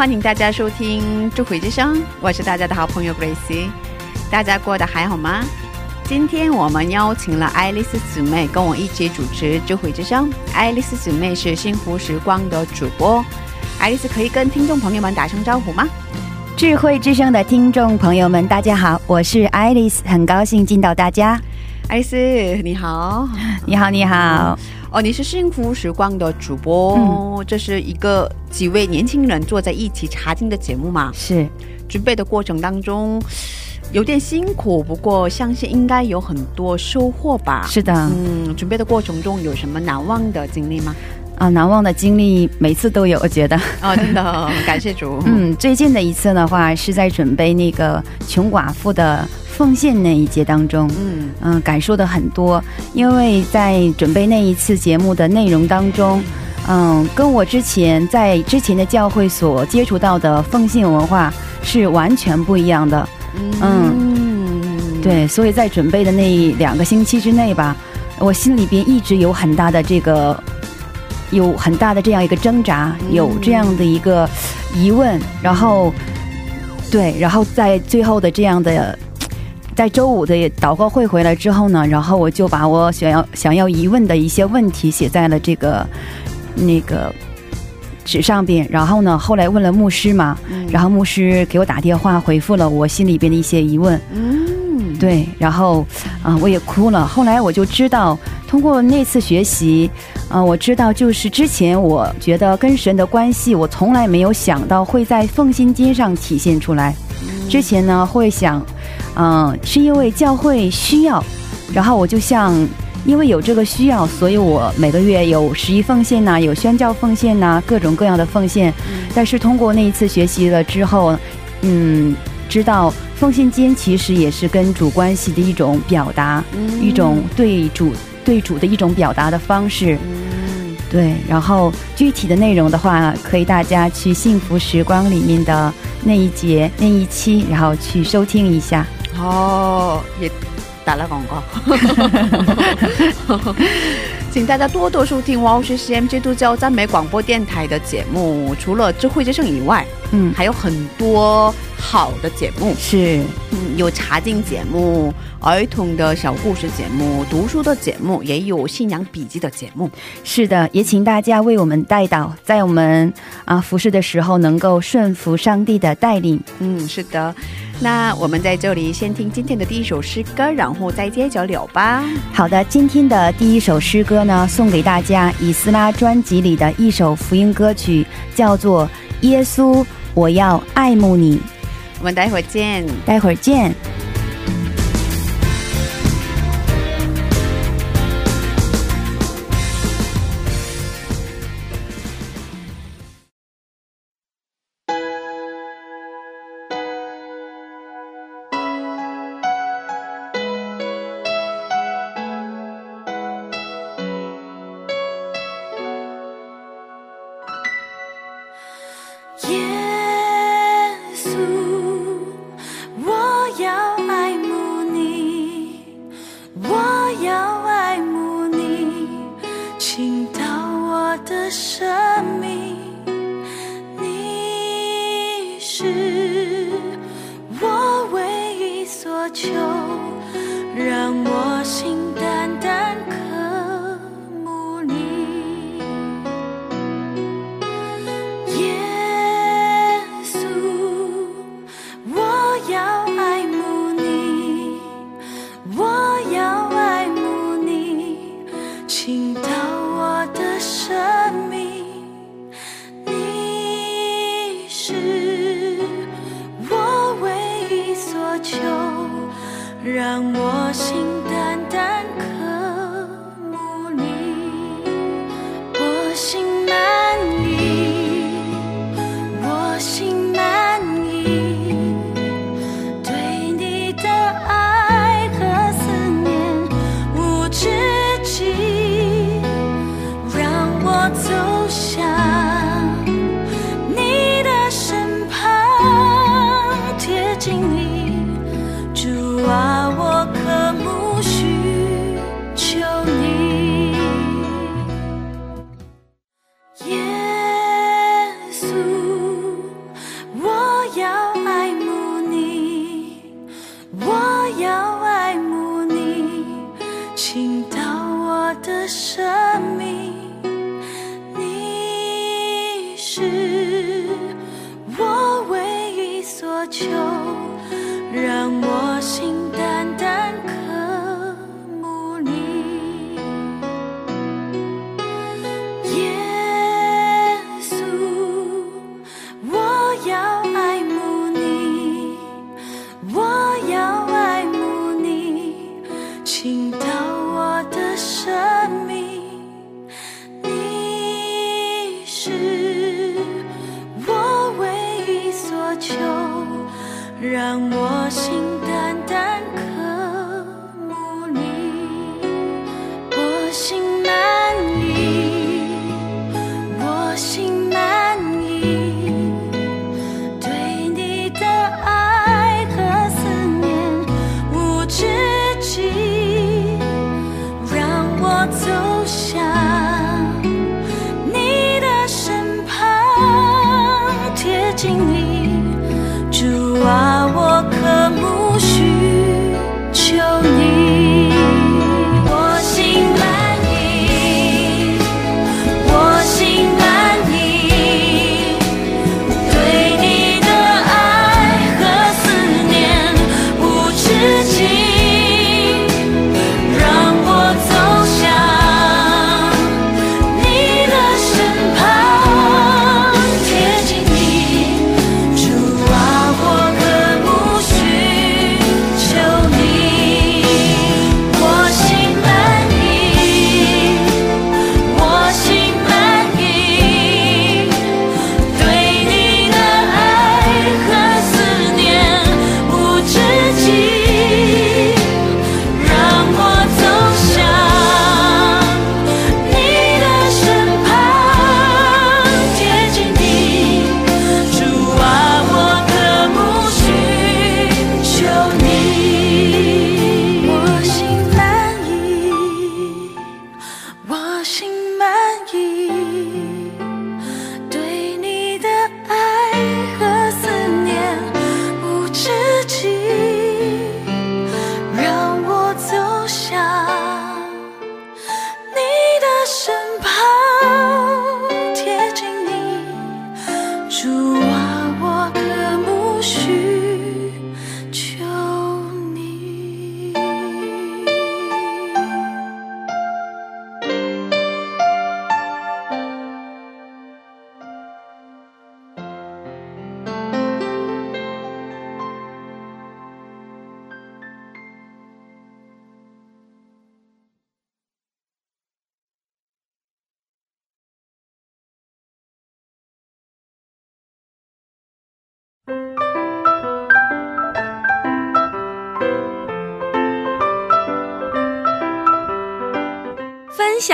欢迎大家收听《智慧之声》，我是大家的好朋友 Gracie。大家过得还好吗？今天我们邀请了爱丽丝姊妹跟我一起主持《智慧之声》。爱丽丝姊妹是幸福时光的主播，爱丽丝可以跟听众朋友们打声招呼吗？智慧之声的听众朋友们，大家好，我是爱丽丝，很高兴见到大家。爱丽丝，你好。你好，你好。哦，你是幸福时光的主播，嗯这是一个几位年轻人坐在一起查经的节目嘛？是准备的过程当中有点辛苦，不过相信应该有很多收获吧。是的，嗯，准备的过程中有什么难忘的经历吗？啊，难忘的经历每次都有，我觉得。哦，真的，感谢主。嗯，最近的一次的话是在准备那个穷寡妇的奉献那一节当中。嗯嗯，感受的很多，因为在准备那一次节目的内容当中，嗯，跟我之前在之前的教会所接触到的奉献文化是完全不一样的。嗯，对，所以在准备的那两个星期之内吧，我心里边一直有很大的这个，有很大的这样一个挣扎，嗯有这样的一个疑问，然后，对，然后在最后的这样的。在周五的祷告会回来之后呢，然后我就把我想要想要疑问的一些问题写在了这个那个纸上边，然后呢，后来问了牧师嘛，嗯然后牧师给我打电话回复了我心里边的一些疑问，嗯，对，然后啊、我也哭了。后来我就知道，通过那次学习，啊，我知道就是之前我觉得跟神的关系，我从来没有想到会在奉献金上体现出来。之前呢，会想，嗯、是因为教会需要，然后我就像。因为有这个需要，所以我每个月有十一奉献呐、有宣教奉献呐、各种各样的奉献。但是通过那一次学习了之后，嗯，知道奉献金其实也是跟主关系的一种表达，嗯一种对主对主的一种表达的方式。嗯对，然后具体的内容的话，可以大家去幸福时光里面的那一节那一期，然后去收听一下。哦，也打了广告，请大家多多收听 Wow CCM 基督教赞美广播电台的节目。除了智慧之声以外，嗯，还有很多好的节目，是嗯，有茶经节目、儿童的小故事节目、读书的节目，也有信仰笔记的节目。是的，也请大家为我们带导，在我们啊服侍的时候能够顺服上帝的带领。嗯，是的。那我们在这里先听今天的第一首诗歌，然后再接着聊吧。好的，今天的第一首诗歌呢，送给大家以斯拉专辑里的一首福音歌曲，叫做《耶稣，我要爱慕你》。我们待会儿见。待会儿见。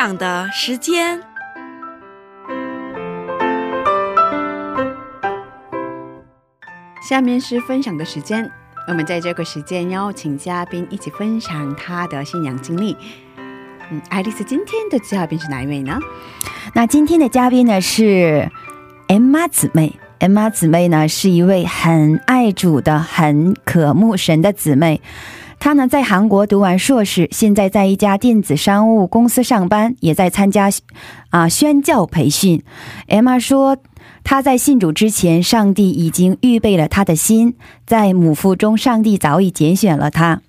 分享的时间。下面是分享的时间，我们在这个时间邀请嘉宾一起分享他的信仰经历。嗯，爱丽丝今天的嘉宾是哪一位呢？那今天的嘉宾呢是 Emma 姊妹。Emma 姊妹呢是一位很爱主的、很渴慕神的姊妹。他呢在韩国读完硕士，现在在一家电子商务公司上班，也在参加啊、宣教培训。Emma 说。他在信主之前，上帝已经预备了他的心，在母腹中，上帝早已拣选了他。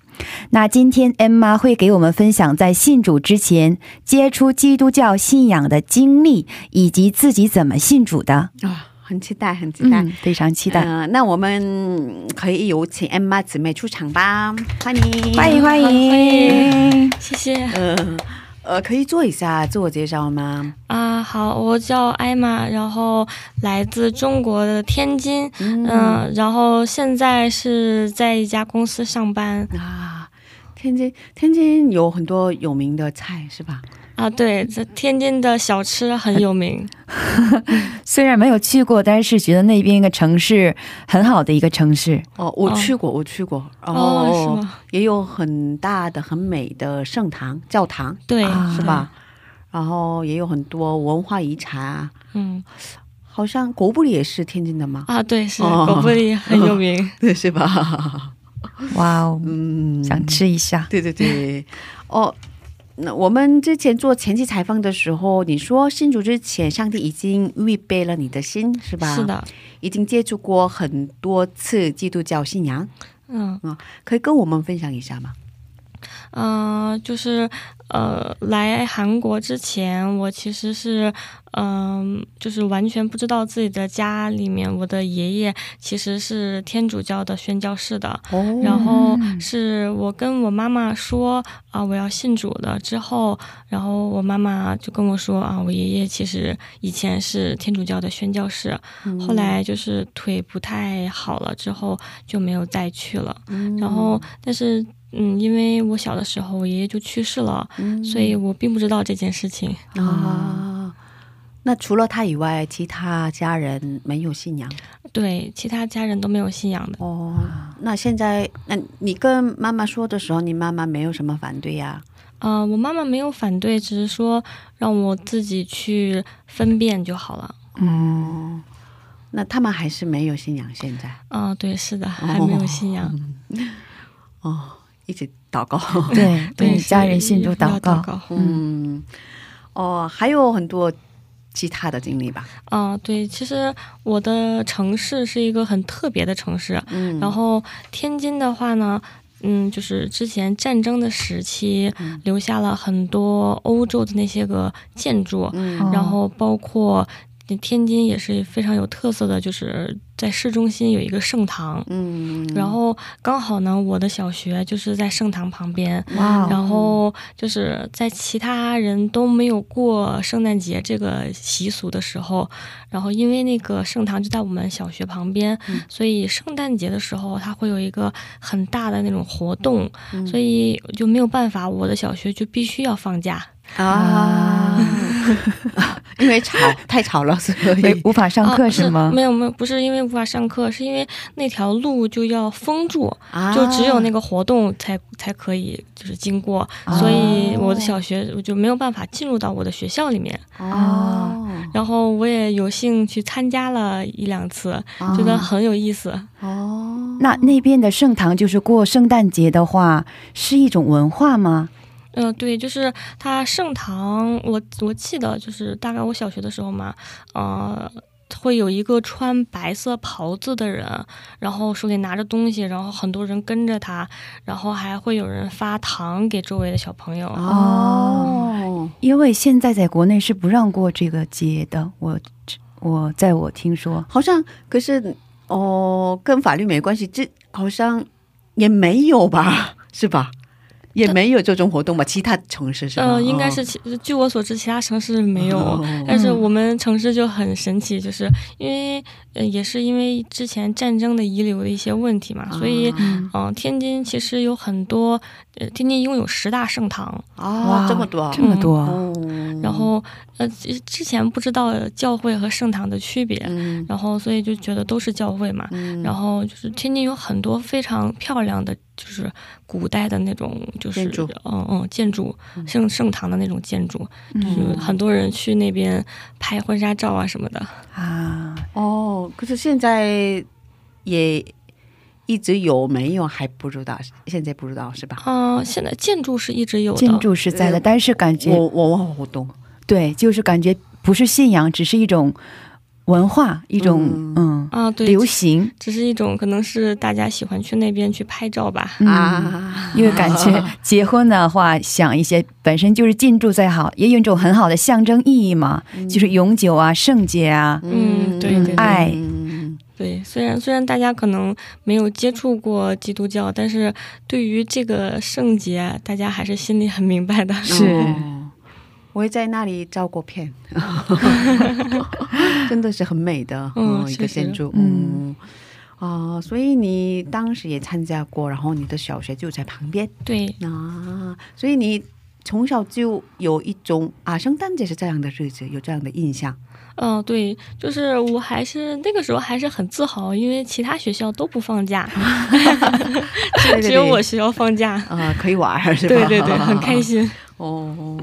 那今天 M 妈会给我们分享在信主之前接触基督教信仰的经历，以及自己怎么信主的。啊、很期待，很期待。嗯，非常期待。嗯、那我们可以有请 Emma 姊妹出场吧，欢迎，欢迎欢欢迎！谢谢呃呃，可以做一下自我介绍吗？啊，好，我叫艾玛，然后来自中国的天津，嗯、然后现在是在一家公司上班啊，天津天津有很多有名的菜是吧？啊，对，这天津的小吃很有名，虽然没有去过，但是觉得那边一个城市很好的一个城市。哦，我去过，我去过，然后、哦，是吗？也有很大的、很美的圣堂、教堂，对，啊是吧？然后也有很多文化遗产啊，嗯，好像国布里也是天津的吗？啊，对，是哦狗不理很有名，对，是吧？哇哦，嗯，想吃一下。对对对，哦。那我们之前做前期采访的时候，你说信主之前，上帝已经预备了你的心，是吧？是，的，已经接触过很多次基督教信仰，嗯嗯可以跟我们分享一下吗？嗯、呃就是呃，来韩国之前，我其实是嗯、就是完全不知道自己的家里面，我的爷爷其实是天主教的宣教士的。哦然后是我跟我妈妈说啊，我要信主了之后，然后我妈妈就跟我说啊，我爷爷其实以前是天主教的宣教士，嗯后来就是腿不太好了之后就没有再去了。嗯然后，但是嗯，因为我小的时候我爷爷就去世了，嗯所以我并不知道这件事情。啊，那除了他以外，其他家人没有信仰对，其他家人都没有信仰的。哦。那现在，那你跟妈妈说的时候，你妈妈没有什么反对呀、呃，我妈妈没有反对，只是说让我自己去分辨就好了。嗯，那他们还是没有信仰，现在啊、对，是的，还没有信仰。哦，一起祷告。对，对，家人信主祷告。告。嗯，哦，还有很多其他的经历吧。啊、对，其实我的城市是一个很特别的城市。嗯，然后天津的话呢，嗯，就是之前战争的时期，嗯留下了很多欧洲的那些个建筑，然后包括天津也是非常有特色的，就是在市中心有一个圣堂。嗯，然后刚好呢，我的小学就是在圣堂旁边，哇哦，然后就是在其他人都没有过圣诞节这个习俗的时候，然后因为那个圣堂就在我们小学旁边，嗯所以圣诞节的时候它会有一个很大的那种活动，嗯所以就没有办法，我的小学就必须要放假。啊，因为吵 太吵了，所以对无法上课啊是吗？没有没有，不是因为无法上课，是因为那条路就要封住，啊就只有那个活动才才可以就是经过，所以我的小学我就没有办法进入到我的学校里面。哦，然后我也有幸去参加了一两次，啊觉得很有意思。哦，那那边的圣堂就是过圣诞节的话，是一种文化吗？嗯、对，就是他盛唐，我我记得就是大概我小学的时候嘛，呃。会有一个穿白色袍子的人，然后手里拿着东西，然后很多人跟着他，然后还会有人发糖给周围的小朋友。哦，因为现在在国内是不让过这个节的，我我在我听说，好像可是哦，跟法律没关系，这好像也没有吧，是吧？也没有这种活动吧？其他城市是吗？嗯、应该哦是其据我所知，其他城市没有。哦但是我们城市就很神奇，就是因为呃也是因为之前战争的遗留的一些问题嘛，所以嗯，嗯、天津其实有很多，呃，天津一共有十大圣堂，啊，这么多，这么多，哦，然后呃之之前不知道教会和圣堂的区别，嗯然后所以就觉得都是教会嘛，嗯然后就是天津有很多非常漂亮的，就是古代的那种，就是建嗯嗯建筑圣圣堂的那种建筑，就是嗯很多人去那边拍婚纱照啊什么的。啊，哦，可是现在也一直有没有还不知道，现在不知道是吧？嗯、现在建筑是一直有的，建筑是在的，呃但是感觉我我我懂，对，就是感觉不是信仰，只是一种文化，一种嗯。啊，对，流行，只是一种可能是大家喜欢去那边去拍照吧。嗯啊，因为感觉 结婚的话，想一些本身就是进驻再好，也有一种很好的象征意义嘛，就是永久啊、圣洁啊，嗯，对爱。嗯对，虽然虽然大家可能没有接触过基督教，但是对于这个圣洁，大家还是心里很明白的。是。哦我也在那里照过片，真的是很美的，嗯嗯，一个建筑，嗯。嗯，啊、所以你当时也参加过，然后你的小学就在旁边。对，啊，所以你从小就有一种啊，圣诞节是这样的日子，有这样的印象，嗯、对，就是我还是那个时候还是很自豪，因为其他学校都不放假，只有我学校放假。啊、可以玩儿是吧？对对对，很开心。哦。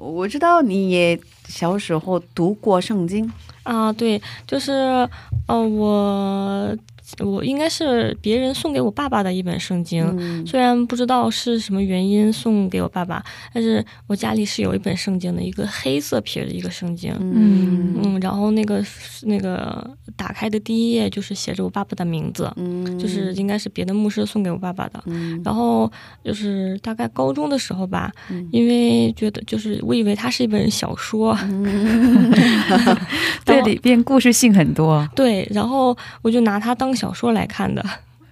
我知道你也小时候读过圣经，啊，对，就是，呃，我我应该是别人送给我爸爸的一本圣经，嗯 虽然不知道是什么原因送给我爸爸，但是我家里是有一本圣经的，一个黑色皮儿的一个圣经。嗯嗯，然后那个那个打开的第一页就是写着我爸爸的名字，嗯就是应该是别的牧师送给我爸爸的。嗯然后就是大概高中的时候吧，嗯因为觉得就是我以为它是一本小说，嗯这里边故事性很多。对，然后我就拿它当小说来看的。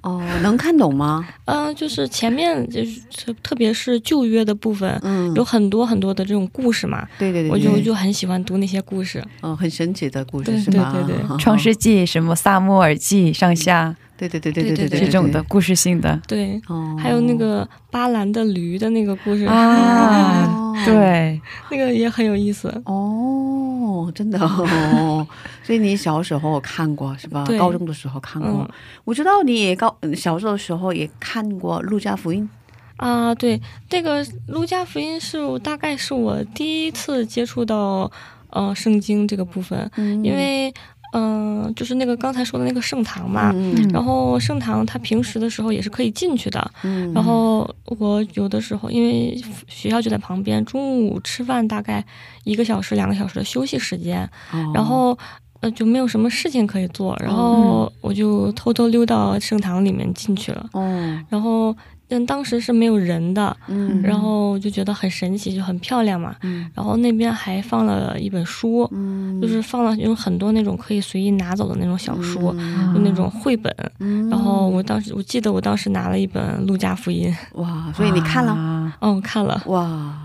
哦，能看懂吗？嗯、就是前面就是特特别是旧约的部分，嗯，有很多很多的这种故事嘛，对对对，我就对就很喜欢读那些故事。嗯、很神奇的故事对是吗？对对对创世纪什么撒母耳记上下对对对对对对对对，这种的故事性的。对，哦，还有那个巴兰的驴的那个故事，啊，哦，对，那个也很有意思。哦，真的哦，所以你小时候看过是吧？高中的时候看过，嗯。我知道你也高小时候的时候也看过《路加福音。啊，对，这个《路加福音》是我大概是我第一次接触到呃圣经这个部分，》，嗯。因为嗯、呃就是那个刚才说的那个圣堂嘛，嗯然后圣堂它平时的时候也是可以进去的，嗯。然后我有的时候因为学校就在旁边，中午吃饭大概一个小时、两个小时的休息时间，哦。然后呃就没有什么事情可以做，然后我就偷偷溜到圣堂里面进去了，哦，然后但当时是没有人的，嗯然后我就觉得很神奇，就很漂亮嘛，嗯然后那边还放了一本书。嗯就是放了有很多那种可以随意拿走的那种小书，嗯就那种绘本。嗯然后我当时我记得我当时拿了一本《路加福音》，哇，所以你看了、嗯哦，看了。哇，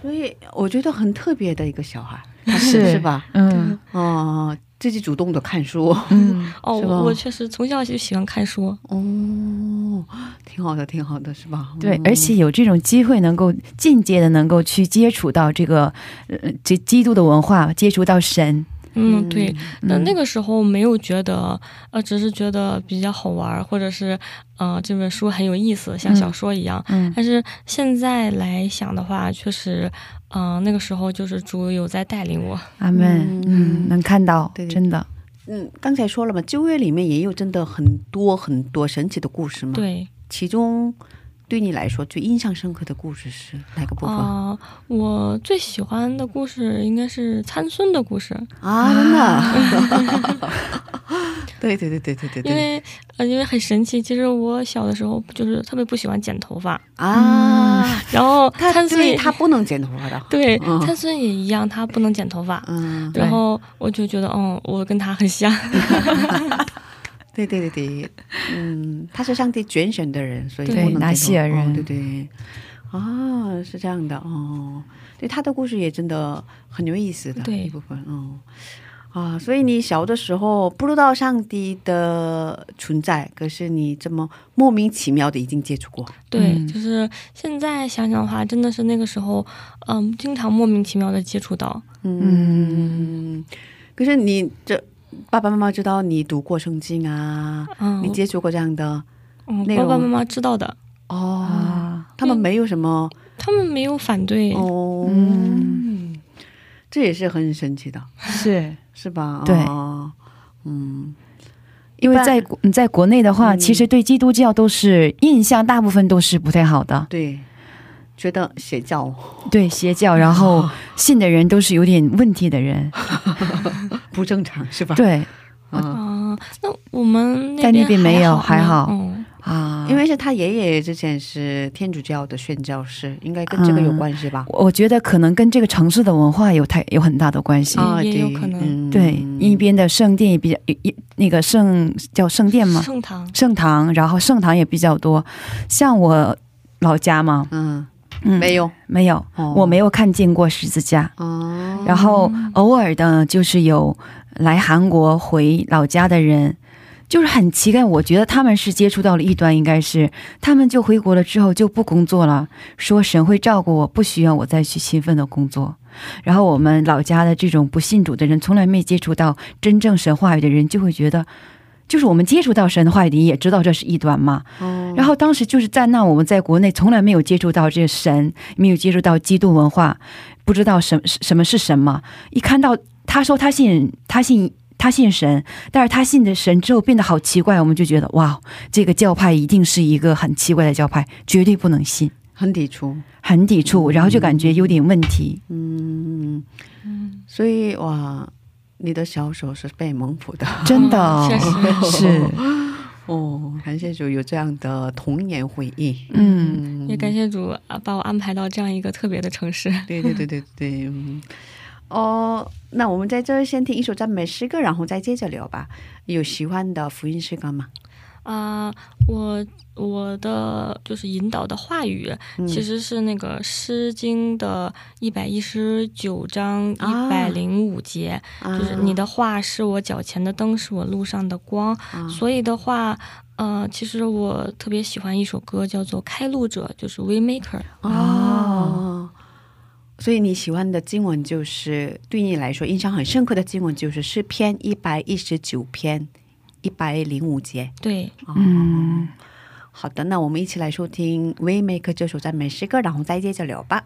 所以我觉得很特别的一个小孩，他是是吧？嗯哦，自己主动的看书，嗯，哦，我我确实从小就喜欢看书。哦，挺好的，挺好的，是吧？对嗯，而且有这种机会能够间接的能够去接触到这个呃这基督的文化，接触到神。嗯，对。那嗯那个时候没有觉得，呃，只是觉得比较好玩，或者是，呃，这本书很有意思，像嗯小说一样。嗯但是现在来想的话，确实，嗯、那个时候就是主有在带领我。阿门，嗯。嗯，能看到对，对真的，嗯，刚才说了嘛，旧约里面也有真的很多很多神奇的故事嘛。，对，其中对你来说最印象深刻的故事是哪个部分、啊、我最喜欢的故事应该是参孙的故事，啊？真的？对对对对对对对。因为，呃，因为很神奇。其实我小的时候就是特别不喜欢剪头发，啊，然后参孙也他不能剪头发的。对嗯参孙也一样，他不能剪头发。嗯，然后我就觉得，嗯，我跟他很像。对对对对，嗯，他是上帝拣选的人，所以对不能拿西尔人。哦对对。啊，是这样的哦，对他的故事也真的很有意思的对。一部分，嗯。啊，所以你小的时候不知道上帝的存在，可是你这么莫名其妙的已经接触过，对，嗯。就是现在想想的话，真的是那个时候，嗯，经常莫名其妙的接触到。嗯，可是你这爸爸妈妈知道你读过圣经啊，嗯，你接触过这样的嗯，内容？爸爸妈妈知道的，哦，啊，他们没有什么他们没有反对。哦，嗯。这也是很神奇的，是。是吧？对。哦。嗯，因为在你在国内的话，嗯。其实对基督教都是印象，大部分都是不太好的，对，觉得邪教。对邪教，然后信的人都是有点问题的人，不正常，是吧？，对嗯，啊、那我们在那边没有还还好。嗯，啊，因为是他爷爷之前是天主教的宣教士，应该跟这个有关系吧？我觉得可能跟这个城市的文化有太有很大的关系。啊，也有对可能。嗯。对边的圣殿也比较也也那个圣叫圣殿吗？圣堂。圣堂，然后圣堂也比较多。像我老家嘛，嗯，嗯，没有没有，哦我没有看见过十字架。哦，然后偶尔的，就是有来韩国回老家的人，就是很奇怪。我觉得他们是接触到了异端，应该是他们就回国了之后就不工作了，说神会照顾我，不需要我再去勤奋的工作。然后我们老家的这种不信主的人，从来没接触到真正神话语的人，就会觉得。就是我们接触到神的话语，你也知道这是异端嘛。哦然后当时就是在那，我们在国内从来没有接触到这个神，没有接触到基督文化，不知道什什么是什么。一看到他说他信他信他信神，但是他信的神之后变得好奇怪，我们就觉得哇，这个教派一定是一个很奇怪的教派，绝对不能信，很抵触，很抵触，然后就感觉有点问题。嗯，所以哇，你的小手是被蒙普的真的哦、确实是，哦，感谢主有这样的童年回忆。嗯，也感谢主啊，把我安排到这样一个特别的城市。对对对对对，嗯哦，那我们在这儿先听一首赞美诗歌，然后再接着聊吧。有喜欢的福音诗歌吗？啊、我我的就是引导的话语，嗯其实是那个《诗经》的一百一十九章一啊百零五节，就是你的话是我脚前的灯，是我路上的光。啊所以的话，呃，其实我特别喜欢一首歌，叫做《开路者》，就是 Waymaker。哦，所以你喜欢的经文就是对你来说印象很深刻的经文就是诗篇一百一十九篇一百零五节。对，嗯，好的，那我们一起来收听《Waymaker》这首赞美诗歌，然后再接着聊吧。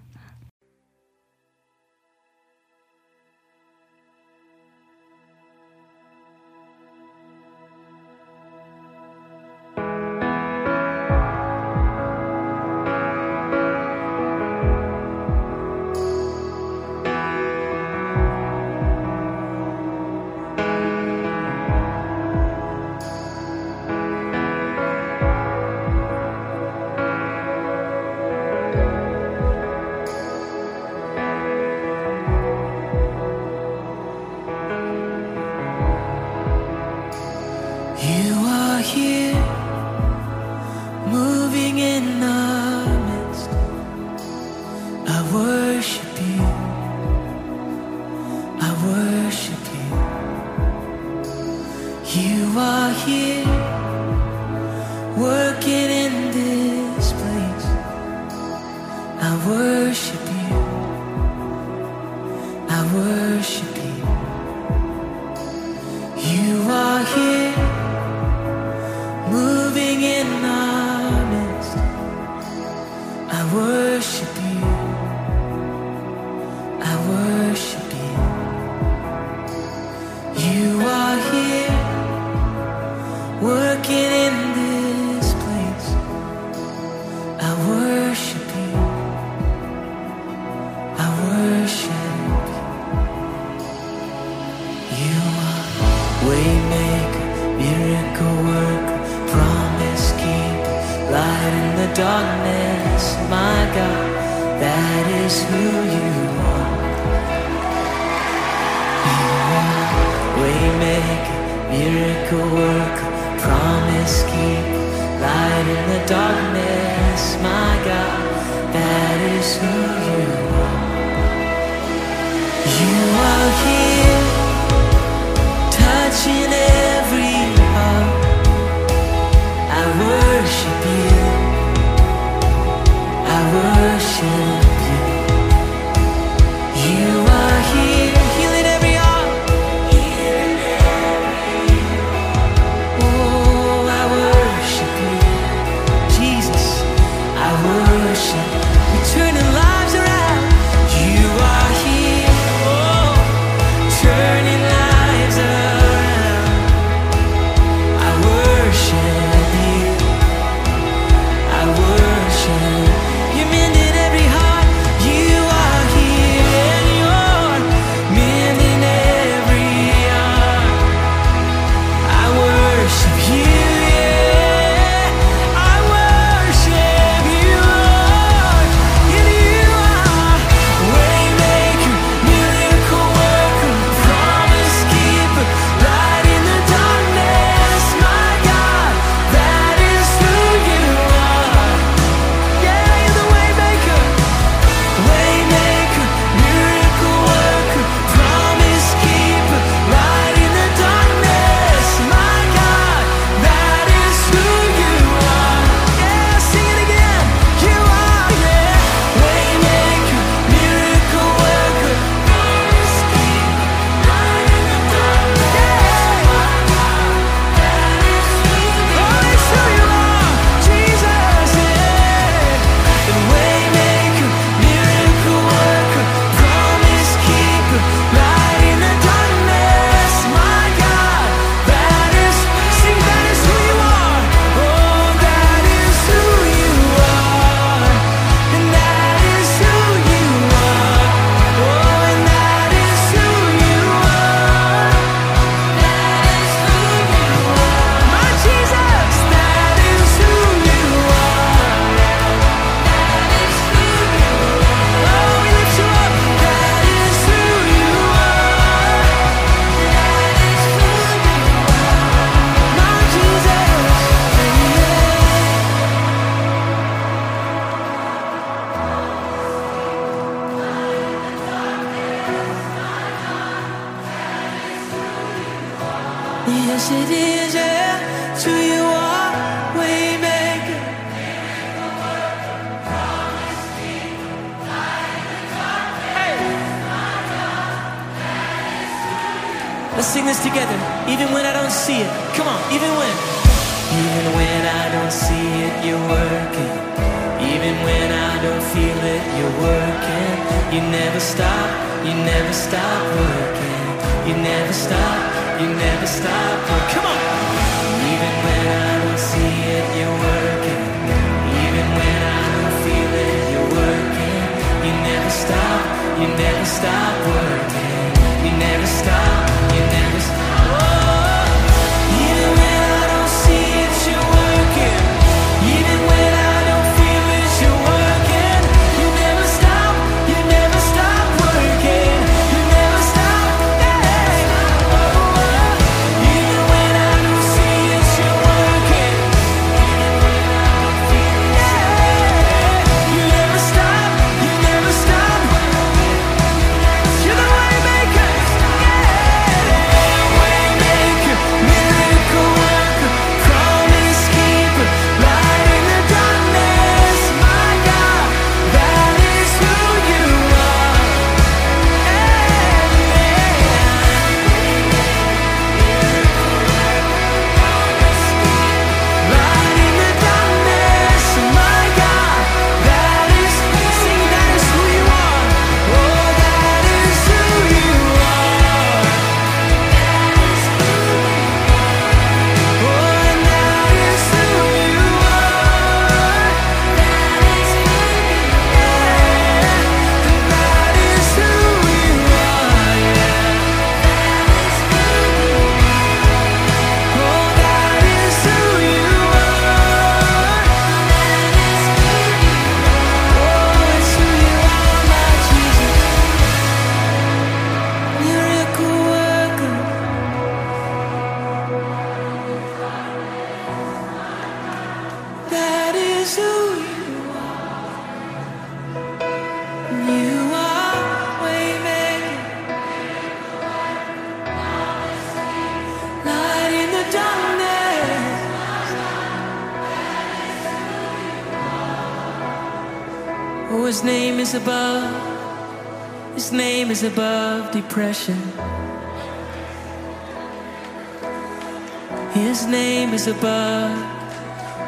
His name is above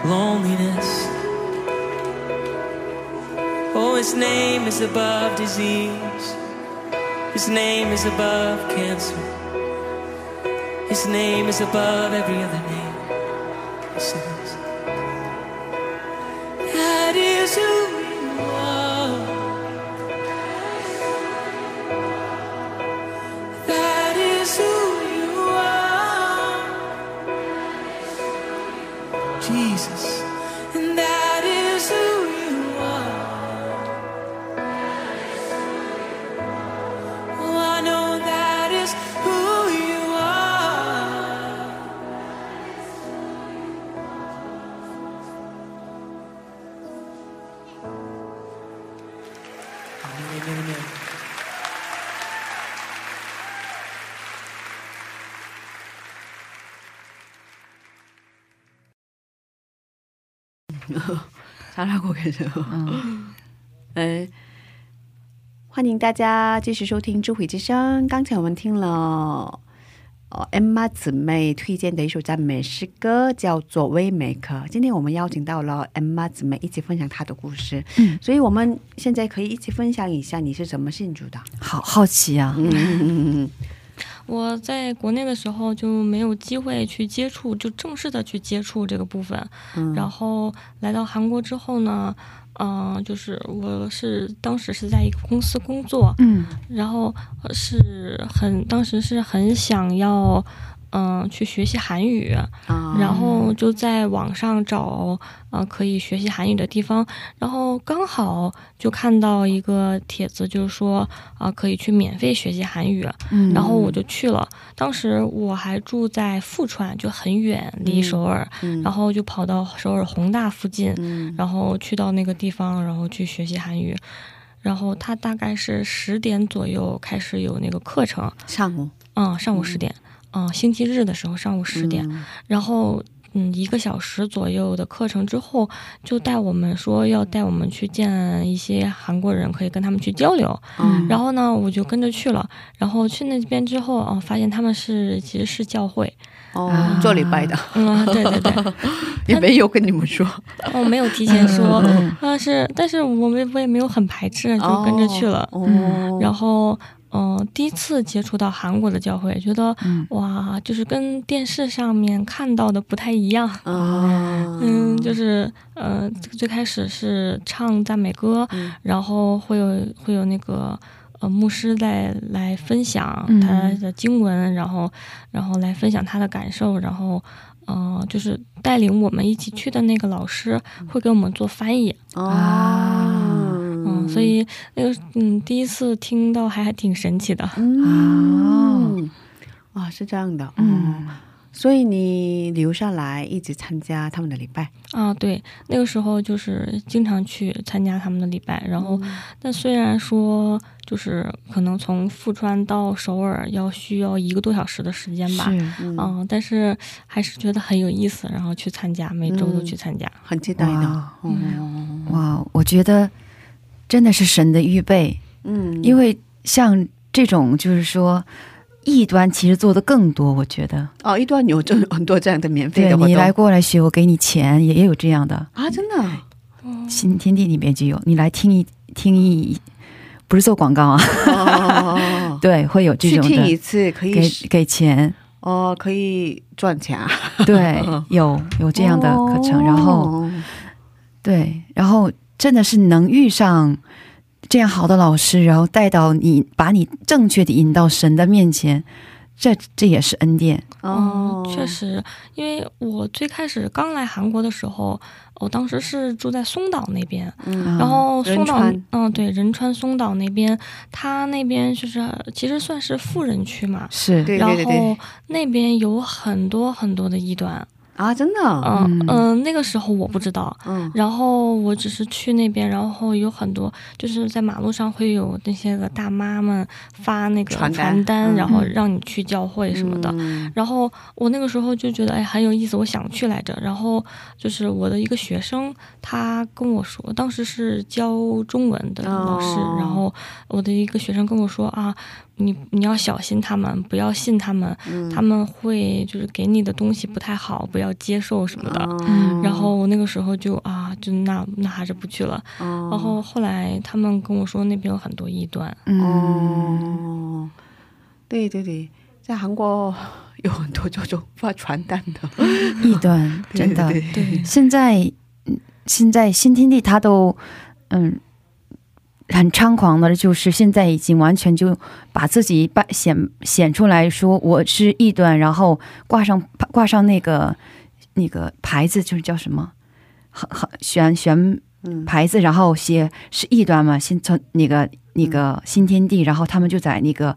loneliness. Oh, his name is above disease. His name is above cancer. His name is above every other name. 嗯。欢迎大家继续收听智慧之声刚才我们听了 m 妈姊妹推荐的一首赞美诗歌叫做 we make 今天我们邀请到了 m 妈姊妹一起分享她的故事。所以我们现在可以一起分享一下你是怎么信主的？好好奇啊。我在国内的时候就没有机会去接触，就正式的去接触这个部分。嗯然后来到韩国之后呢，嗯、就是我是当时是在一个公司工作，嗯然后呃是很当时是很想要，嗯、去学习韩语，啊然后就在网上找呃可以学习韩语的地方，然后刚好就看到一个帖子，就是说啊、可以去免费学习韩语，嗯，然后我就去了。当时我还住在富川，就很远，离首尔，嗯然后就跑到首尔宏大附近，嗯然后去到那个地方，然后去学习韩语。然后他大概是十点左右开始有那个课程，上午嗯，上午十点，嗯、呃星期日的时候上午十点，然后嗯一个小时左右的课程之后，就带我们说要带我们去见一些韩国人，可以跟他们去交流。嗯然后呢，我就跟着去了。然后去那边之后，哦、发现他们是其实是教会。哦啊，做礼拜的，嗯，对对对，也没有跟你们说，我没有提前说，嗯但是但是我们我也没有很排斥，就跟着去了。哦，然后，嗯、第一次接触到韩国的教会，觉得、嗯。哇，就是跟电视上面看到的不太一样。嗯嗯，就是呃，最开始是唱赞美歌，嗯。然后会有会有那个呃牧师在来分享嗯。他的经文，然后然后来分享他的感受，然后呃，就是带领我们一起去的那个老师会给我们做翻译，哦，嗯，所以那个嗯第一次听到还还挺神奇的，嗯，哇，是这样的，嗯，嗯所以你留下来一直参加他们的礼拜，啊，对，那个时候就是经常去参加他们的礼拜，然后，但虽然说就是可能从富川到首尔要需要一个多小时的时间吧，嗯，嗯，但是还是觉得很有意思，然后去参加，每周都去参加。很期待的哇，哦，哇，我觉得真的是神的预备，嗯，因为像这种就是说。异端其实做的更多，我觉得。哦，异端有这很多这样的免费的活动，你来过来学，我给你钱，也也有这样的。啊，真的，新天地里面就有，你来听一听一，不是做广告啊，哦，对，会有这种去听一的，次可以给给钱，哦，可以赚钱啊，对，有有这样的课程，然后哦。对，然后真的是能遇上这样好的老师，然后带到你，把你正确的引到神的面前，这这也是恩典。哦。嗯，，确实，因为我最开始刚来韩国的时候，我当时是住在松岛那边，嗯。然后松岛，嗯，对，仁川松岛那边，它那边就是其实算是富人区嘛，是，然后那边有很多很多的异端，啊，真的，嗯嗯。嗯、那个时候我不知道，嗯。然后我只是去那边，然后有很多就是在马路上会有那些个大妈们发那个传传单嗯。然后让你去教会什么的。嗯。然后我那个时候就觉得哎很有意思，我想去来着。然后就是我的一个学生，他跟我说，当时是教中文的老师，哦。然后我的一个学生跟我说啊，你你要小心他们，不要信他们，嗯他们会就是给你的东西不太好，不要接受什么的。嗯然后我那个时候就啊，就那那还是不去了。哦然后后来他们跟我说那边有很多异端，嗯，哦，对对对，在韩国有很多这种发传单的，异端 真的。对对，现在，嗯现在新天地他都，嗯，很猖狂的，就是现在已经完全就把自己把显显出来说我是异端，然后挂上挂上那个那个牌子，就是叫什么，很很选选嗯。牌子，然后写是异端嘛，新从那个那个新天地，然后他们就在那个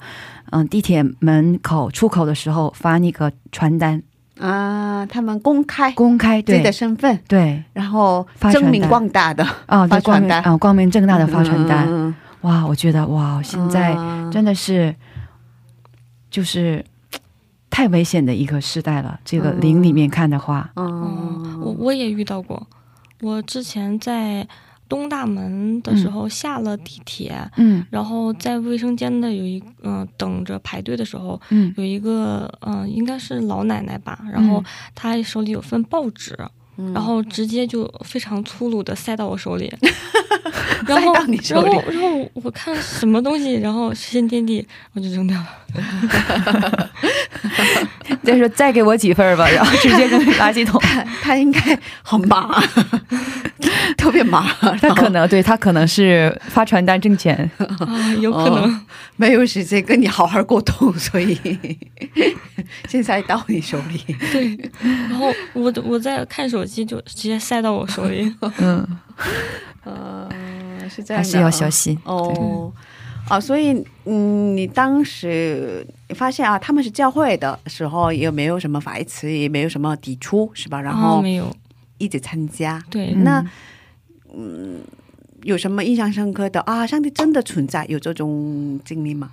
嗯地铁门口出口的时候发那个传单，啊，他们公开公开自己的身份，对。然后发传单。证明光大的啊，发传单。啊光明正大的发传单，嗯哇，我觉得哇，现在嗯真的是就是太危险的一个时代了。这个嗯。灵里面看的话，嗯，嗯我我也遇到过，我之前在东大门的时候下了地铁。嗯。然后在卫生间的有一嗯、等着排队的时候，嗯。有一个嗯、应该是老奶奶吧，然后她手里有份报纸，嗯然后直接就非常粗鲁的塞到我手里，然后塞到你手里然后然后我看什么东西，然后是新天地，我就扔掉了。再说再给我几份吧，然后直接扔垃圾桶。他 他应该很麻，特别麻，他可能对他可能是发传单挣钱，啊，有可能。哦没有时间跟你好好沟通，所以现在到你手里。对，然后我我在看手机，就直接塞到我手里。嗯，呃，是这样的，还是要小心。哦。啊，所以嗯，你当时发现啊，他们是教会的时候，也没有什么反词，也没有什么抵触，是吧？然啊后没有，一直参加，对，那嗯有什么印象深刻的啊？上帝真的存在，有这种经历吗？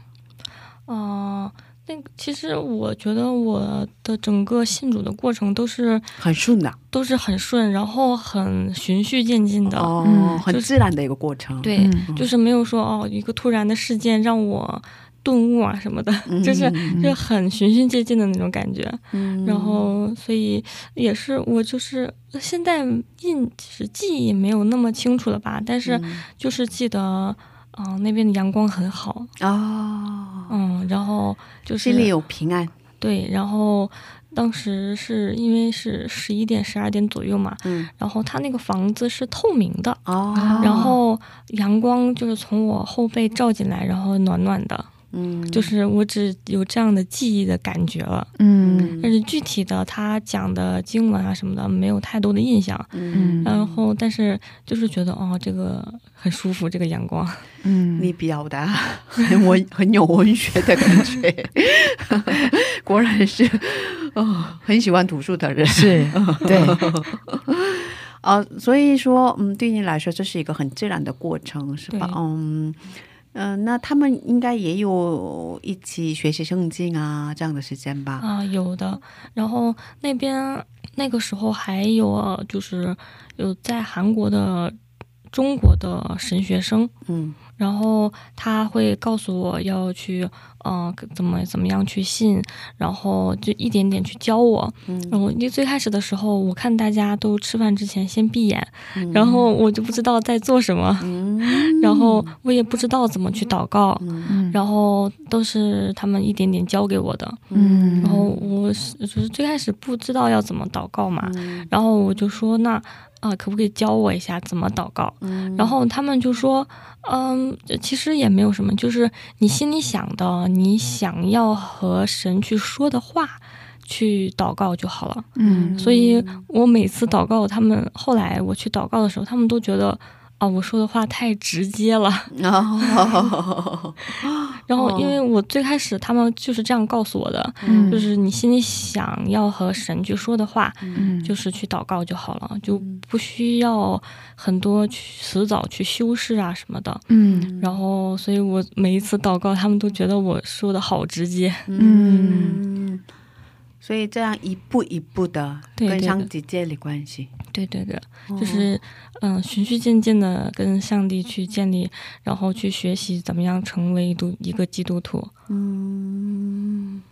嗯、那个其实我觉得我的整个信主的过程都是很顺的都是很顺，然后很循序渐进的。哦，嗯很自然的一个过程。对，嗯就是没有说哦，一个突然的事件让我顿悟啊什么的，就是嗯就很循序渐进的那种感觉。嗯然后，所以也是我就是现在印是记忆没有那么清楚了吧，但是就是记得，嗯、那边的阳光很好，哦，嗯，然后就是心里有平安。对，然后当时是因为是十一点、十二点左右嘛，嗯，然后他那个房子是透明的，哦，然后阳光就是从我后背照进来，然后暖暖的，嗯，就是我只有这样的记忆的感觉了。嗯但是具体的他讲的经文啊什么的没有太多的印象，嗯，然后但是就是觉得哦，这个很舒服，这个阳光。嗯，你表达很文很有文学的感觉，果然是哦，很喜欢读书的人。是对，哦，所以说，嗯，对你来说这是一个很自然的过程，是吧对？嗯嗯、那他们应该也有一起学习圣经啊这样的时间吧？啊，有的。然后那边那个时候还有呃就是有在韩国的中国的神学生，嗯然后他会告诉我要去，嗯、怎么怎么样去信，然后就一点点去教我。嗯然后因为最开始的时候，我看大家都吃饭之前先闭眼，嗯然后我就不知道在做什么，嗯然后我也不知道怎么去祷告，嗯然后都是他们一点点教给我的。嗯，然后我是就是最开始不知道要怎么祷告嘛，嗯然后我就说那啊、可不可以教我一下怎么祷告？嗯然后他们就说，嗯，其实也没有什么，就是你心里想的，你想要和神去说的话，去祷告就好了。嗯所以我每次祷告，他们后来我去祷告的时候，他们都觉得。啊，我说的话太直接了。哦，然后，因为我最开始他们就是这样告诉我的，嗯。就是你心里想要和神去说的话，嗯。就是去祷告就好了，就不需要很多去辞藻去修饰啊什么的。嗯。然后，所以我每一次祷告，他们都觉得我说的好直接。嗯，所以这样一步一步的。跟上帝建立关系，对对对，就是嗯、循序渐进的跟上帝去建立，然后去学习怎么样成为一督一个基督徒。嗯，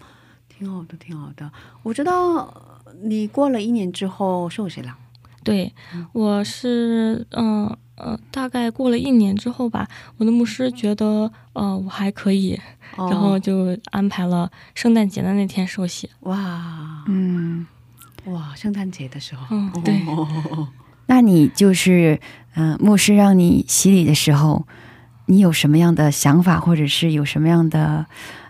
挺好的，挺好的。我知道你过了一年之后受洗了，对，我是嗯呃大概过了一年之后吧，我的牧师觉得呃我还可以，哦然后就安排了圣诞节的那天受洗。哇嗯，哇，圣诞节的时候，嗯对哦 那你就是，嗯、牧师让你洗礼的时候，你有什么样的想法，或者是有什么样的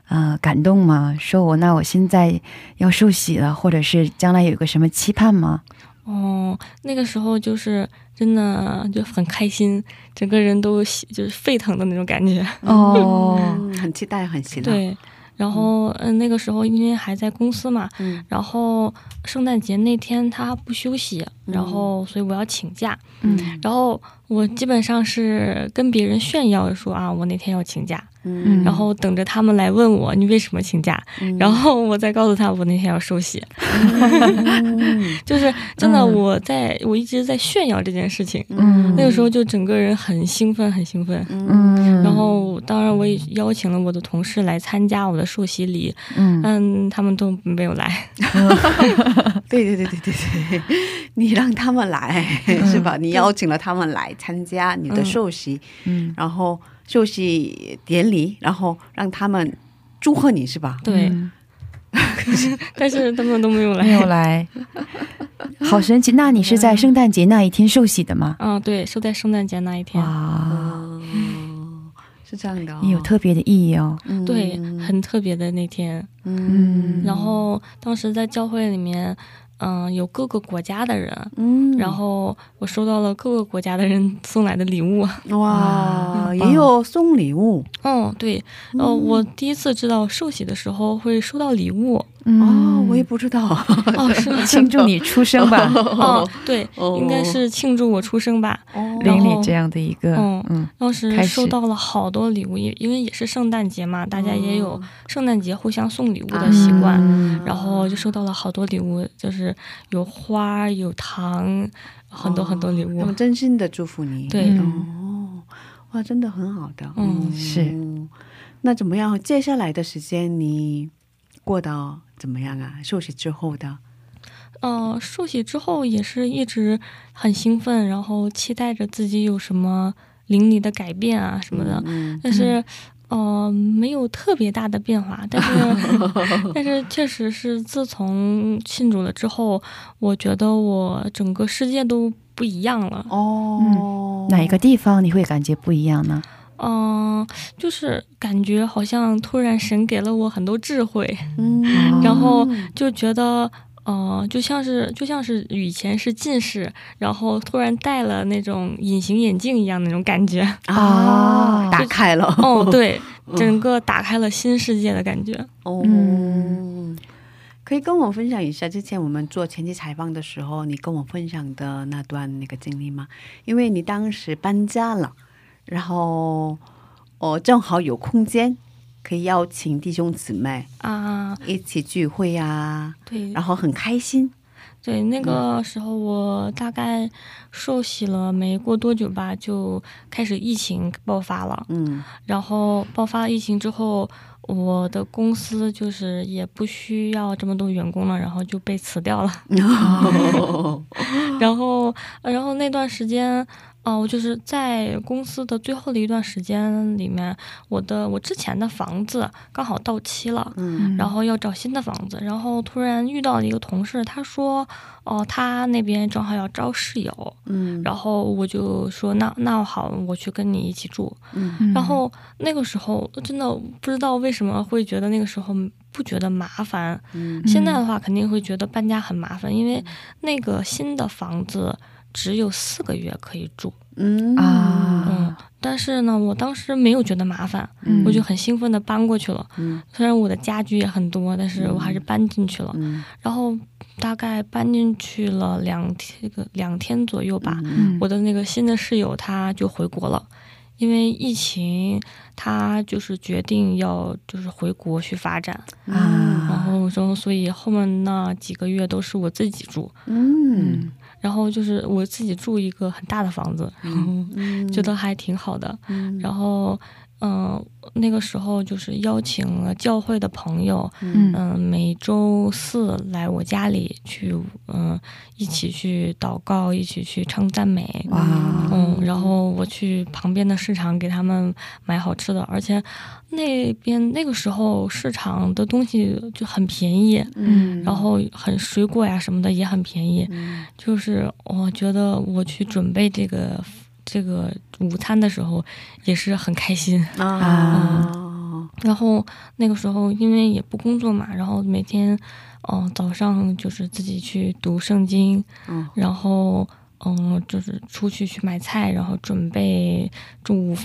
呃感动吗？说我那我现在要受洗了，或者是将来有一个什么期盼吗？哦，那个时候就是真的就很开心，整个人都喜就是沸腾的那种感觉。哦，嗯很期待，很期待。对，然后嗯，那个时候因为还在公司嘛，嗯。然后圣诞节那天他不休息，然后所以我要请假，嗯。然后我基本上是跟别人炫耀说啊，我那天要请假，嗯。然后等着他们来问我你为什么请假，嗯。然后我再告诉他我那天要受洗，嗯。就是真的嗯。我在我一直在炫耀这件事情，嗯。那个时候就整个人很兴奋，很兴奋。嗯，然后，当然我也邀请了我的同事来参加我的受洗礼，嗯。嗯，他们都没有来。对对对对对对，你让他们来、是吧？你邀请了他们来参加你的受洗，嗯。然后受洗典礼，然后让他们祝贺你是吧？对，嗯 但是他们都没有来。没有来，好神奇。那你是在圣诞节那一天受洗的吗？嗯，对，是在圣诞节那一天。哇，哦，是这样的、哦，也有特别的意义哦。嗯对，很特别的那天。嗯然后当时在教会里面，嗯、有各个国家的人，嗯然后我收到了各个国家的人 送来的礼物。哇，嗯也有送礼物，嗯，对，呃，我第一次知道寿喜的时候会收到礼物。哦，我也不知道。哦，是？庆祝你出生吧，哦，对，哦应该是庆祝我出生吧。哦邻里这样的一个，嗯嗯当时收到了好多礼物，因因为也是圣诞节嘛，大家也有圣诞节互相送礼物的习惯，嗯然后就收到了好多礼物，就是有花有糖，很多很多礼物。他们真心的祝福你。对哦，哇，真的很好的。嗯是。那怎么样？接下来的时间你过得怎么样啊？休息之后的，呃，受洗之后也是一直很兴奋，然后期待着自己有什么灵里的改变啊什么的，嗯但是。呃，没有特别大的变化，但是 但是确实是自从信主了之后，我觉得我整个世界都不一样了。哦，哪一个地方你会感觉不一样呢？嗯、就是感觉好像突然神给了我很多智慧，嗯，然后就觉得，呃，就像是就像是以前是近视，然后突然戴了那种隐形眼镜一样那种感觉。啊，打开了。哦，对，整个打开了新世界的感觉。哦，嗯可以跟我分享一下之前我们做前期采访的时候，你跟我分享的那段那个经历吗？因为你当时搬家了，然后哦正好有空间可以邀请弟兄姊妹啊，一起聚会啊，对然后很开心。对，那个时候我大概受洗了没过多久吧，就开始疫情爆发了。嗯然后爆发疫情之后，我的公司就是也不需要这么多员工了，然后就被辞掉了。然后，呃然后那段时间，哦、我就是在公司的最后的一段时间里面，我的我之前的房子刚好到期了。嗯。然后要找新的房子，然后突然遇到了一个同事，他说，哦，他那边正好要招室友，嗯。然后我就说，那那好，我去跟你一起住。嗯。然后那个时候真的不知道为什么会觉得那个时候不觉得麻烦，嗯。现在的话肯定会觉得搬家很麻烦，因为那个新的房子只有四个月可以住，嗯。啊。嗯，但是呢，我当时没有觉得麻烦，嗯。我就很兴奋的搬过去了。嗯。虽然我的家具也很多，但是我还是搬进去了。嗯。然后大概搬进去了两天个两天左右吧，嗯。我的那个新的室友他就回国了，因为疫情，他就是决定要就是回国去发展，啊然后然后所以后面那几个月都是我自己住，嗯然后就是我自己住一个很大的房子，然后嗯觉得还挺好的。嗯然后，嗯、那个时候就是邀请了教会的朋友，嗯嗯、每周四来我家里去，嗯、一起去祷告，一起去唱赞美。哇嗯，然后我去旁边的市场给他们买好吃的，而且那边那个时候市场的东西就很便宜，嗯。然后很水果呀什么的也很便宜，嗯。就是我觉得我去准备这个这个午餐的时候也是很开心。啊。然后那个时候因为也不工作嘛，然后每天，嗯、早上就是自己去读圣经，嗯。然后嗯、就是出去去买菜，然后准备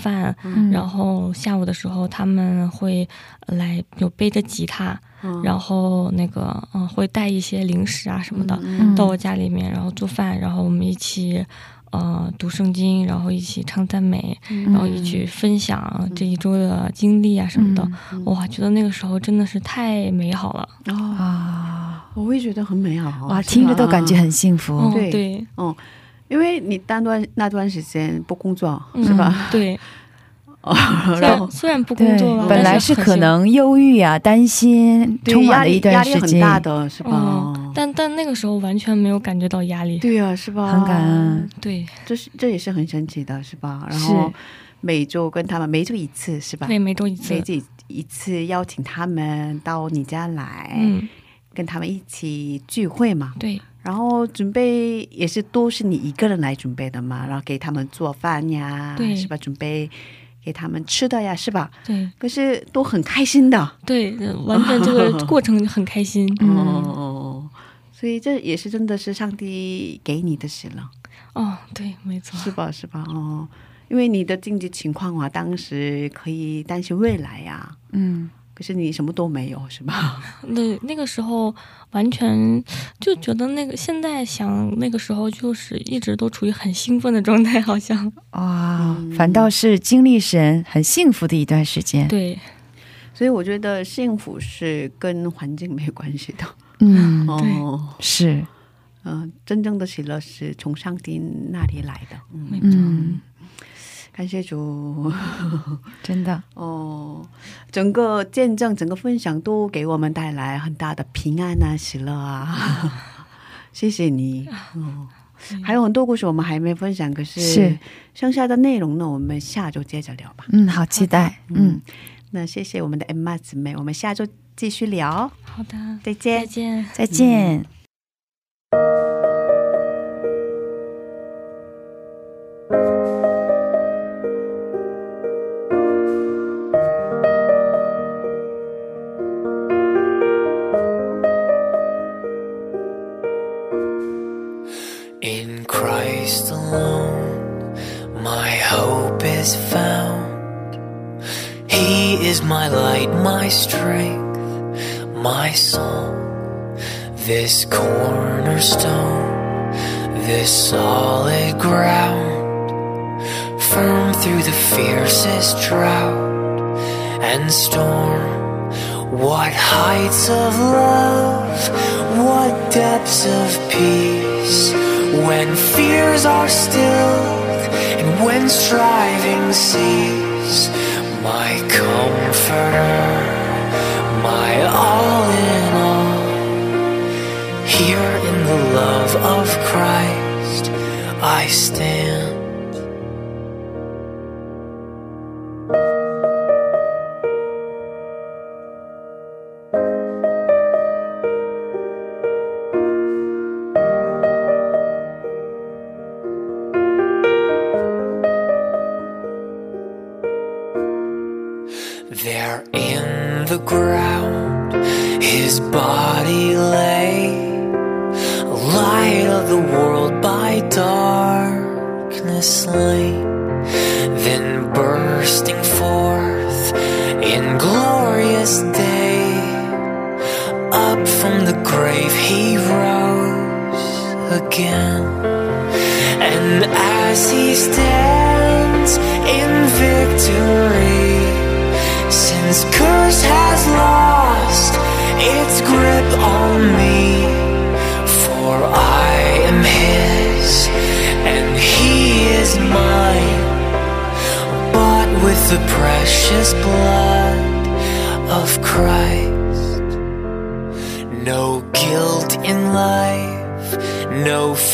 饭，嗯然后下午的时候他们会来有背着吉他，嗯然后那个嗯、会带一些零食啊什么的。嗯到我家里面，然后做饭，然后我们一起，呃，读圣经，然后一起唱赞美，然后一起分享这一周的经历啊什么的。哇，觉得那个时候真的是太美好了。哦，啊，我会觉得很美好，哇，听着都感觉很幸福。嗯，对对，哦，因为你单段那段时间不工作嗯是吧？对，哦，虽然后虽然不工作了，，本来是可能忧郁啊、担心，对充满了一压力压段时间，力很大的是吧？嗯，但但那个时候完全没有感觉到压力。对啊，是吧？很感恩。对，这是这也是很神奇的，是吧？然后每周跟他们每周一次是吧？对，每周一次每。周一次邀请他们到你家来，嗯，跟他们一起聚会嘛。对，然后准备也是都是你一个人来准备的嘛，然后给他们做饭呀，对是吧？准备给他们吃的呀，是吧？对，可是都很开心的，对，呃完全这个过程很开心。嗯哦，所以这也是真的是上帝给你的事了，哦，对，没错。是吧？是吧？哦，因为你的经济情况啊，当时可以担心未来呀、嗯可是你什么都没有，是吧？对，那个时候完全就觉得那个，现在想那个时候就是一直都处于很兴奋的状态，好像哇，嗯反倒是经历神很幸福的一段时间。对所以我觉得幸福是跟环境没有关系的。嗯，哦，是，嗯、真正的喜乐是从上帝那里来的。嗯，嗯，感谢主。真的，哦，整个见证、整个分享都给我们带来很大的平安啊、喜乐啊，谢谢你。哦，还有很多故事我们还没分享，可是是剩下的内容呢，我们下周接着聊吧。嗯，好期待，嗯，那谢谢我们的 Emma 姊妹，我们下周继续聊，好的，再见再。见。再见。Are still and when striving cease. My comforter, my all in all, here in the love of Christ I stand.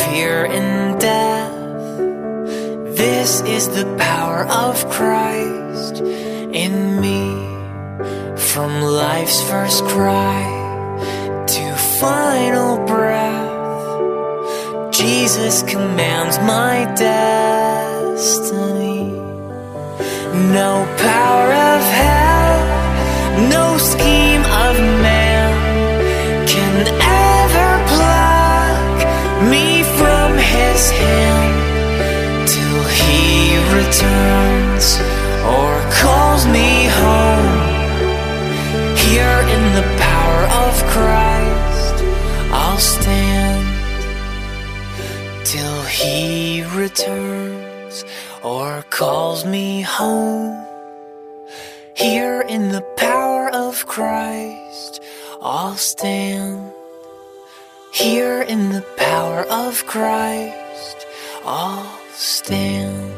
Fear in death. This is the power of Christ in me. From life's first cry to final breath, Jesus commands my destiny. No power of hell, no scheme of man returns or calls me home. Here in the power of Christ, I'll stand till he returns or calls me home. Here in the power of Christ, I'll stand. Here in the power of Christ, I'll stand.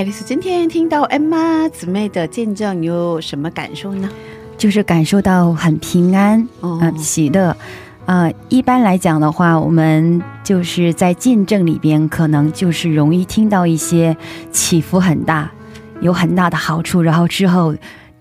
爱丽丝，今天听到 Emma 姊妹的见证，你有什么感受呢？就是感受到很平安，哦啊、喜乐。呃，一般来讲的话，我们就是在见证里边，可能就是容易听到一些起伏很大，有很大的好处，然后之后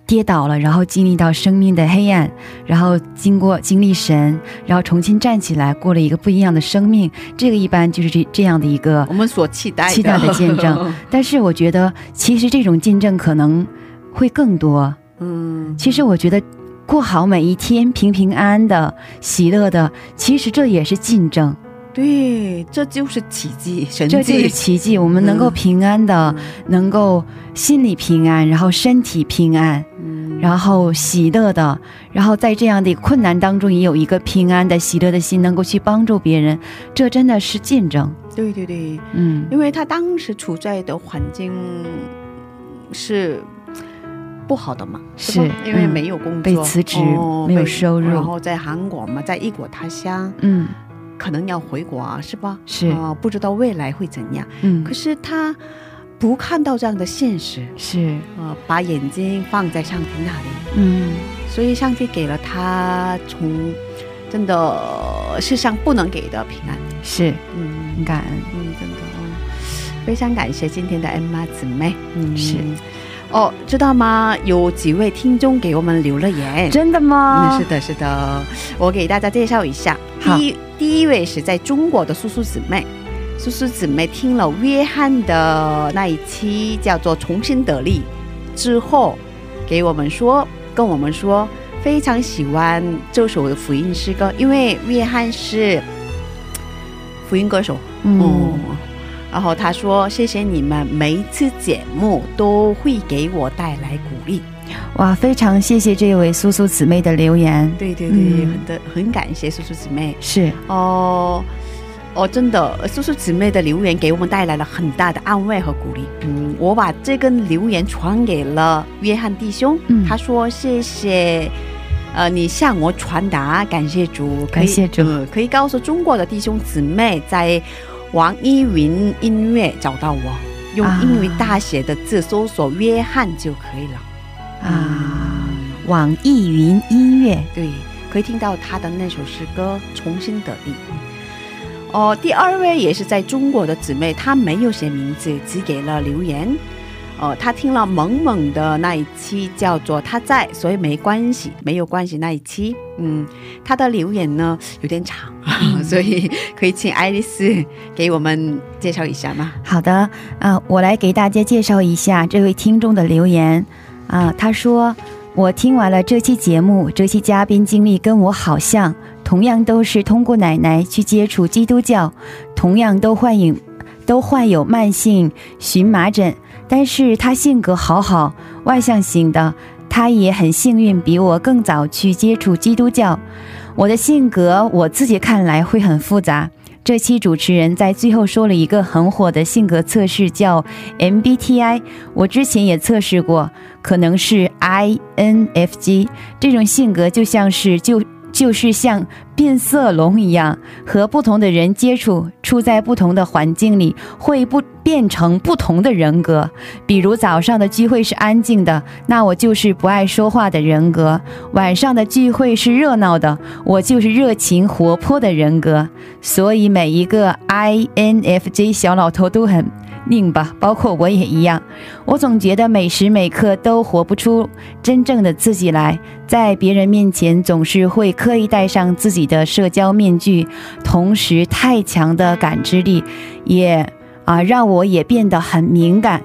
跌倒了，然后经历到生命的黑暗，然后经过经历神，然后重新站起来，过了一个不一样的生命。这个一般就是这这样的一个我们所期待期待的见证。但是我觉得，其实这种见证可能会更多。嗯，其实我觉得，过好每一天，平平安安的、喜乐的，其实这也是见证，对，这就是奇迹，神这就是。奇迹。我们能够平安的，能够心里平安，然后身体平安，嗯然后喜乐的，然后在这样的困难当中也有一个平安的、喜乐的心，能够去帮助别人，这真的是见证。对对对，嗯，因为他当时处在的环境是不好的嘛，是吧因为嗯没有工作，被辞职哦没有收入然后在韩国嘛，在异国他乡，嗯，可能要回国啊，是吧？是，啊、不知道未来会怎样。嗯可，是他不看到这样的现实，是，呃，把眼睛放在上帝那里，嗯，所以上帝给了他从真的世上不能给的平安。是，嗯很感恩。嗯，真的哦，非常感谢今天的恩妈姊妹。嗯是哦，知道吗？有几位听众给我们留了言。真的吗？嗯，是的，是的，我给大家介绍一下。第一，第一位是在中国的叔叔姊妹，叔叔姊妹听了约翰的那一期叫做《重新得力》之后，给我们说，跟我们说非常喜欢这首的福音诗歌，因为约翰是福音歌手。嗯，哦，然后他说：“谢谢你们，每一次节目都会给我带来鼓励。哇，非常谢谢这位叔叔姊妹的留言”。对对对，嗯很的很感谢叔叔姊妹是，哦。哦，真的，叔叔姊妹的留言给我们带来了很大的安慰和鼓励。嗯，我把这根留言传给了约翰弟兄，嗯他说：“谢谢，呃，你向我传达，感谢主，感谢主呃可以告诉中国的弟兄姊妹，在网易云音乐找到我，用啊英语大写的字搜索约翰就可以了。啊，网易云音乐，对，可以听到他的那首诗歌《重新得力》。哦，第二位也是在中国的姊妹，她没有写名字，只给了留言。哦，他听了萌萌的那一期，叫做“他在”，所以没关系，没有关系那一期。嗯，他的留言呢有点长，所以可以请爱丽丝给我们介绍一下吗？好的，啊、我来给大家介绍一下这位听众的留言。啊、他说：“我听完了这期节目，这期嘉宾经历跟我好像，同样都是通过奶奶去接触基督教，同样都患有都患有慢性荨麻疹，但是他性格好好，外向型的，他也很幸运，比我更早去接触基督教。我的性格，我自己看来会很复杂。”这期主持人在最后说了一个很火的性格测试，叫 MBTI。我之前也测试过，可能是 INFJ。这种性格就像是就就是像变色龙一样，和不同的人接触，处在不同的环境里，会不变成不同的人格。比如早上的聚会是安静的，那我就是不爱说话的人格；晚上的聚会是热闹的，我就是热情活泼的人格。所以每一个 INFJ 小老头都很拧巴，包括我也一样。我总觉得每时每刻都活不出真正的自己来，在别人面前总是会刻意戴上自己的社交面具，同时太强的感知力也啊让我也变得很敏感。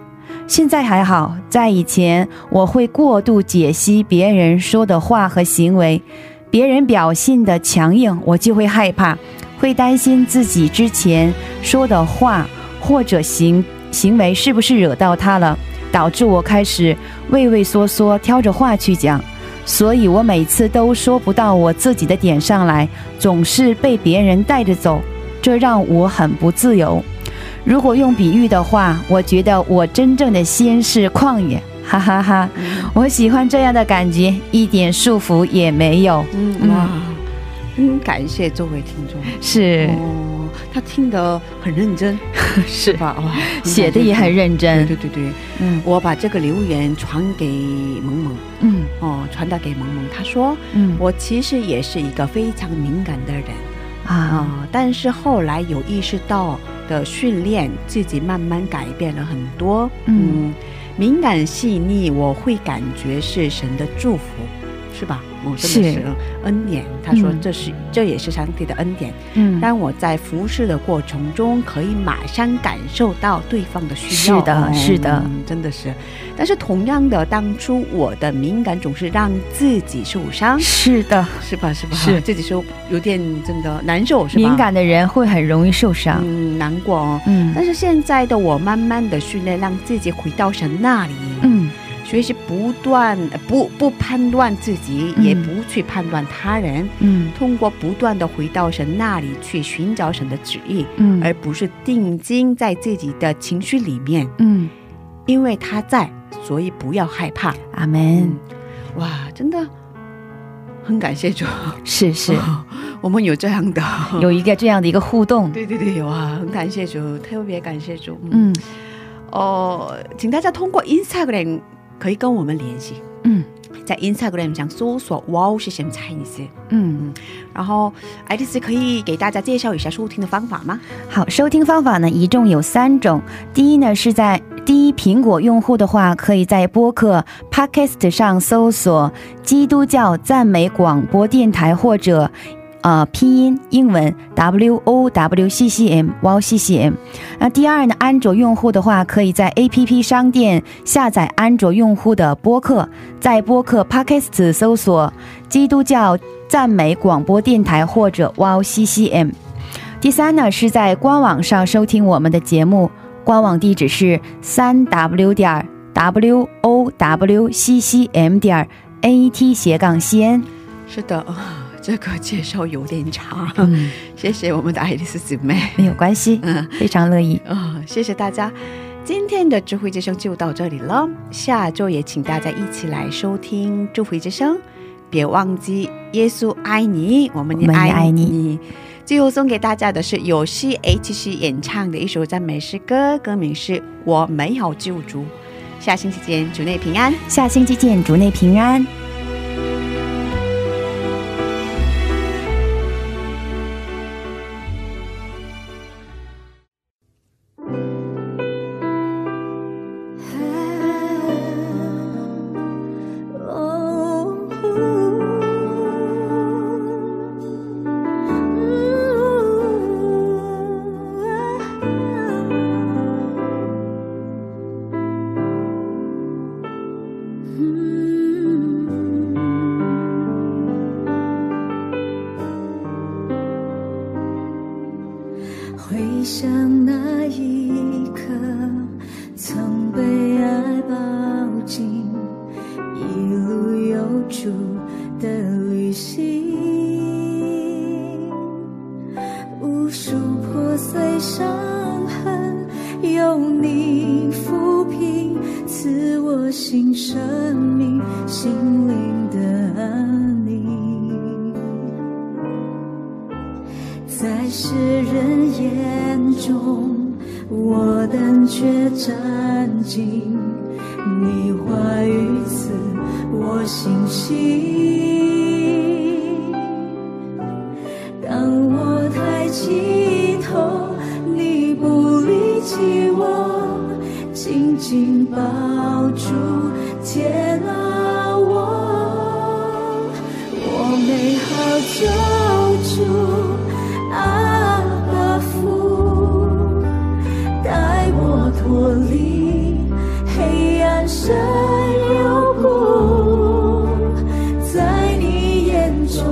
现在还好，在以前我会过度解析别人说的话和行为，别人表现的强硬，我就会害怕，会担心自己之前说的话或者行行为是不是惹到他了，导致我开始畏畏缩缩，挑着话去讲。所以我每次都说不到我自己的点上来，总是被别人带着走，这让我很不自由。如果用比喻的话，我觉得我真正的心是旷野，哈哈哈我喜欢这样的感觉，一点束缚也没有。嗯哇，嗯，感谢这位听众。是哦，他听得很认真，是。吧？哇，写的也很认真。对对对对，嗯。我把这个留言传给萌萌，嗯。哦，传达给萌萌。他说，嗯。我其实也是一个非常敏感的人。啊、啊但是后来有意识到的训练，自己慢慢改变了很多。嗯。嗯，敏感细腻，我会感觉是神的祝福，是吧？哦，真的是是恩典。他说嗯这是、这也是上帝的恩典，嗯，让我在服侍的过程中可以马上感受到对方的需要。是的是的嗯真的是。但是同样的，当初我的敏感总是让自己受伤，是的，是吧？是吧？是自己受有点真的难受，是吧？敏感的人会很容易受伤。嗯，难过哦。嗯但是现在的我，慢慢的训练，让自己回到神那里，嗯学习不断呃不不判断自己，嗯。也不去判断他人，嗯。通过不断的回到神那里去寻找神的旨意，嗯。而不是定睛在自己的情绪里面，嗯，因为他在，所以不要害怕。阿门。哇，真的很感谢主，是是，我们有这样的，有一个这样的一个互动。对对对，哇，很感谢主，特别感谢主。嗯。哦，请大家通过 Instagram 可以跟我们联系，嗯在 Instagram 上搜索 “Wow 是什么 Chinese”，嗯，然后爱丽丝可以给大家介绍一下收听的方法吗？好，收听方法呢一共有三种。第一呢是在第一苹果用户的话，可以在播客 Podcast 上搜索“基督教赞美广播电台”或者。呃，拼音英文 W O W C C M W O C C M。那第二呢，安卓用户的话，可以在 A P P 商店下载安卓用户的播客，在播客 Podcast 搜索“基督教赞美广播电台”或者 Wow C C M。第三呢，是在官网上收听我们的节目，官网地址是三 w 点 w o w c c m 点 a t 斜杠 c n。是的，这个介绍有点长，嗯，谢谢我们的爱丽丝姊妹。没有关系，嗯非常乐意。啊、谢谢大家。今天的智慧之声就到这里了，下周也请大家一起来收听智慧之声，别忘记耶稣爱你，我们爱爱你你。最后送给大家的是由 C H C 演唱的一首赞美诗歌，歌名是《我美好救主》。下星期见，主内平安。下星期见，主内平安。玻璃黑暗深幽谷，在你眼中，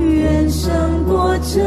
远胜过这